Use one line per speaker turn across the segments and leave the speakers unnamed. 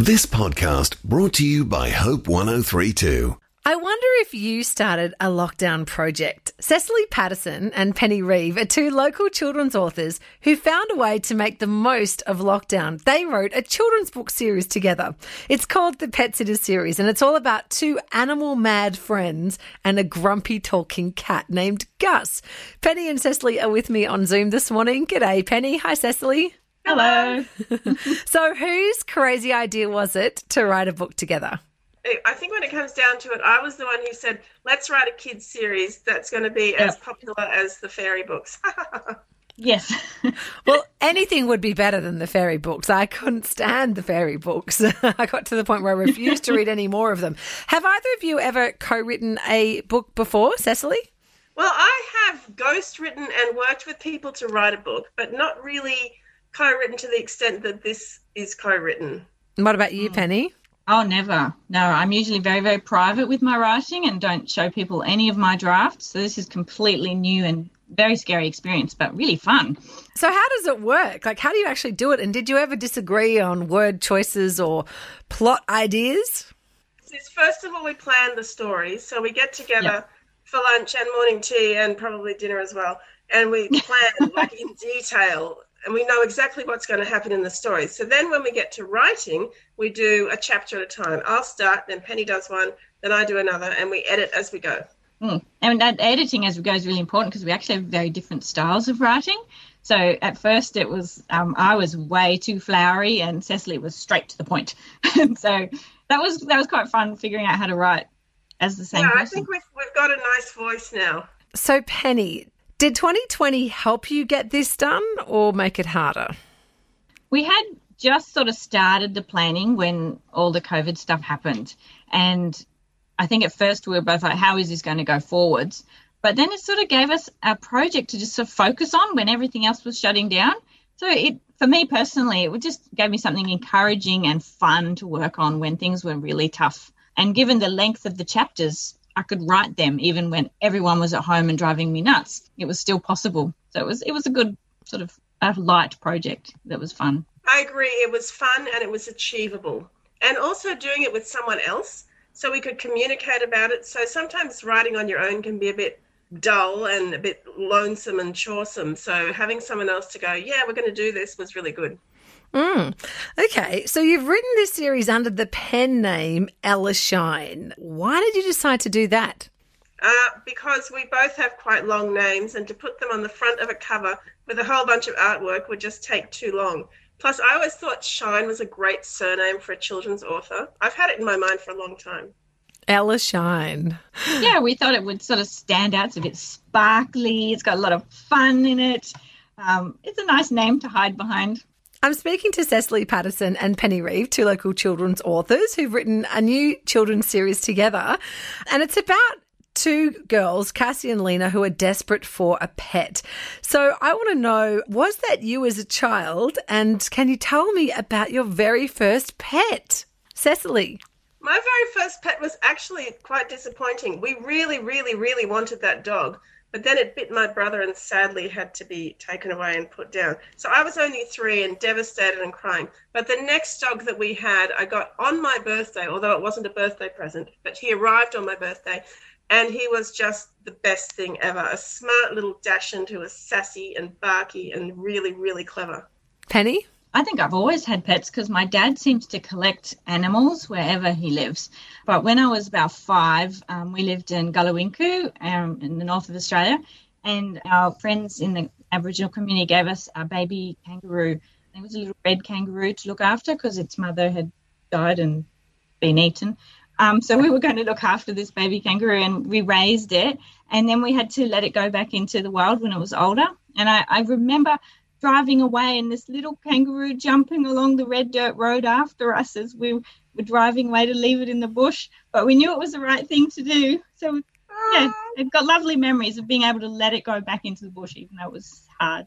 This podcast brought to you by Hope 1032.
I wonder if you started a lockdown project. Cecily Paterson and Penny Reeve are two local children's authors who found a way to make the most of lockdown. They wrote a children's book series together. It's called the Pet Sitter series, and it's all about two animal mad friends and a grumpy talking cat named Gus. Penny and Cecily are with me on Zoom this morning. G'day, Penny. Hi, Cecily.
Hello.
So, whose crazy idea was it to write a book together?
I think when it comes down to it, I was the one who said, let's write a kids series that's going to be as popular as the fairy books.
Yes.
Well, anything would be better than the fairy books. I couldn't stand the fairy books. I got to the point where I refused to read any more of them. Have either of you ever co written a book before, Cecily?
well, I have ghost written and worked with people to write a book, but not really co written to the extent that this is co written.
And What about you, hmm. Penny?
oh, never. No, I'm usually very, very private with my writing and don't show people any of my drafts. So this is completely new and very scary experience, but really fun.
So, how does it work? Like, how do you actually do it? And did you ever disagree on word choices or plot ideas?
Is first of all, we plan the stories. So we get together
Yeah.
for lunch and morning tea and probably dinner as well. And we plan like in detail and we know exactly what's going to happen in the story. So then when we get to writing, we do a chapter at a time. I'll start, then Penny does one, then I do another, and we edit as we go.
Mm. And that editing as we go is really important because we actually have very different styles of writing. So at first it was um, I was way too flowery and Cecily was straight to the point. and so that was that was quite fun figuring out how to write as the same
Yeah, I think we've, we've got a nice voice now.
So, Penny, did 2020 help you get this done or make it harder?
we had just sort of started the planning when all the COVID stuff happened. And I think at first we were both like, how is this going to go forwards? But then it sort of gave us a project to just sort of focus on when everything else was shutting down. So it, for me personally, it just gave me something encouraging and fun to work on when things were really tough. And given the length of the chapters, I could write them even when everyone was at home and driving me nuts. It was still possible. So it was, it was a good sort of a light project that was fun.
I agree. It was fun and it was achievable. And also doing it with someone else so we could communicate about it. So sometimes writing on your own can be a bit dull and a bit lonesome and choresome. So having someone else to go, yeah, we're going to do this was really good.
Mm. Okay, so you've written this series under the pen name Ella Shine. Why did you decide to do that?
Uh, because we both have quite long names, and to put them on the front of a cover with a whole bunch of artwork would just take too long. Plus, I always thought Shine was a great surname for a children's author. I've had it in my mind for a long time.
Ella Shine.
yeah, we thought it would sort of stand out. It's a bit sparkly. It's got a lot of fun in it. Um, it's a nice name to hide behind.
I'm speaking to Cecily Paterson and Penny Reeve, two local children's authors who've written a new children's series together. And it's about two girls, Cassie and Lena, who are desperate for a pet. So I want to know was that you as a child? And can you tell me about your very first pet? Cecily.
My very first pet was actually quite disappointing. We really, really, really wanted that dog, but then it bit my brother and sadly had to be taken away and put down. So I was only three and devastated and crying. But the next dog that we had, I got on my birthday, although it wasn't a birthday present, but he arrived on my birthday and he was just the best thing ever. A smart little dachshund who was sassy and barky and really, really clever.
Penny?
I think I've always had pets because my dad seems to collect animals wherever he lives. But when I was about five, um, we lived in Galiwinku um, in the north of Australia, and our friends in the Aboriginal community gave us a baby kangaroo. It was a little red kangaroo to look after because its mother had died and been eaten. Um, so we were going to look after this baby kangaroo and we raised it. And then we had to let it go back into the wild when it was older. And I, I remember driving away and this little kangaroo jumping along the red dirt road after us as we were driving away to leave it in the bush. But we knew it was the right thing to do. So, yeah, I've got lovely memories of being able to let it go back into the bush, even though it was hard.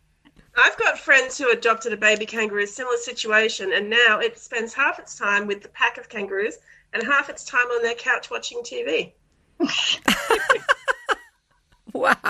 I've got friends who adopted a baby kangaroo, similar situation, and now it spends half its time with the pack of kangaroos and half its time on their couch watching TV.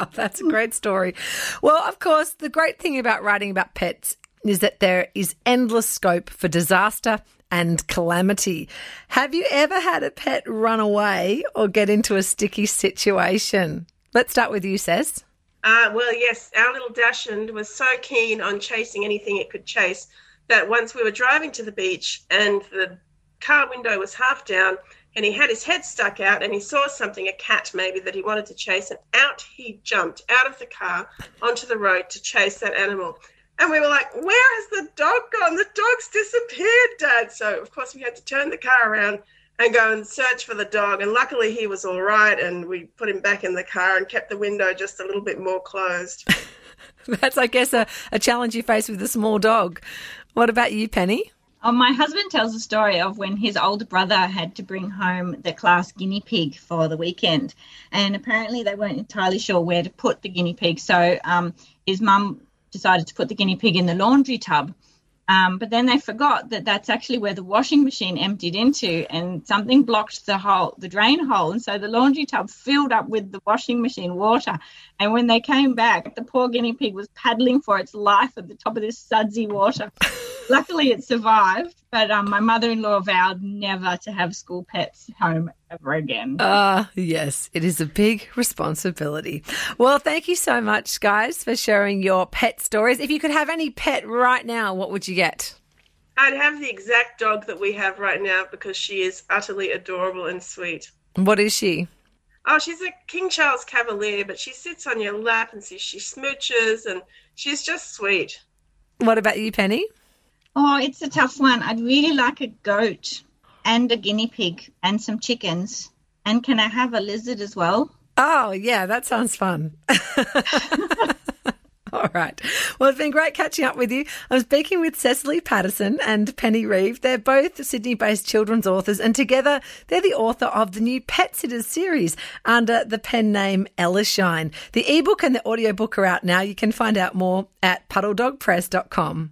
Wow, that's a great story. Well, of course, the great thing about writing about pets is that there is endless scope for disaster and calamity. Have you ever had a pet run away or get into a sticky situation? Let's start with you, Says.
Uh, well, yes, our little Dachshund was so keen on chasing anything it could chase that once we were driving to the beach and the car window was half down and he had his head stuck out and he saw something, a cat maybe, that he wanted to chase, and out he jumped out of the car onto the road to chase that animal. And we were like, where has the dog gone? The dog's disappeared, Dad. So, of course, we had to turn the car around and go and search for the dog. And luckily, he was all right. And we put him back in the car and kept the window just a little bit more closed.
That's, I guess, a, a challenge you face with a small dog. What about you, Penny?
Oh, my husband tells a story of when his older brother had to bring home the class guinea pig for the weekend. And apparently, they weren't entirely sure where to put the guinea pig. So um, his mum decided to put the guinea pig in the laundry tub. Um, but then they forgot that that's actually where the washing machine emptied into, and something blocked the hole, the drain hole, and so the laundry tub filled up with the washing machine water. And when they came back, the poor guinea pig was paddling for its life at the top of this sudsy water. Luckily, it survived, but um, my mother in law vowed never to have school pets home ever again.
Ah, uh, yes, it is a big responsibility. Well, thank you so much, guys, for sharing your pet stories. If you could have any pet right now, what would you get?
I'd have the exact dog that we have right now because she is utterly adorable and sweet.
What is she?
Oh, she's a King Charles Cavalier, but she sits on your lap and she smooches, and she's just sweet.
What about you, Penny?
Oh, it's a tough one. I'd really like a goat and a guinea pig and some chickens. And can I have a lizard as well?
Oh, yeah, that sounds fun. All right. Well, it's been great catching up with you. I'm speaking with Cecily Paterson and Penny Reeve. They're both Sydney based children's authors, and together they're the author of the new Pet Sitters series under the pen name Ella Shine. The ebook and the audiobook are out now. You can find out more at puddledogpress.com.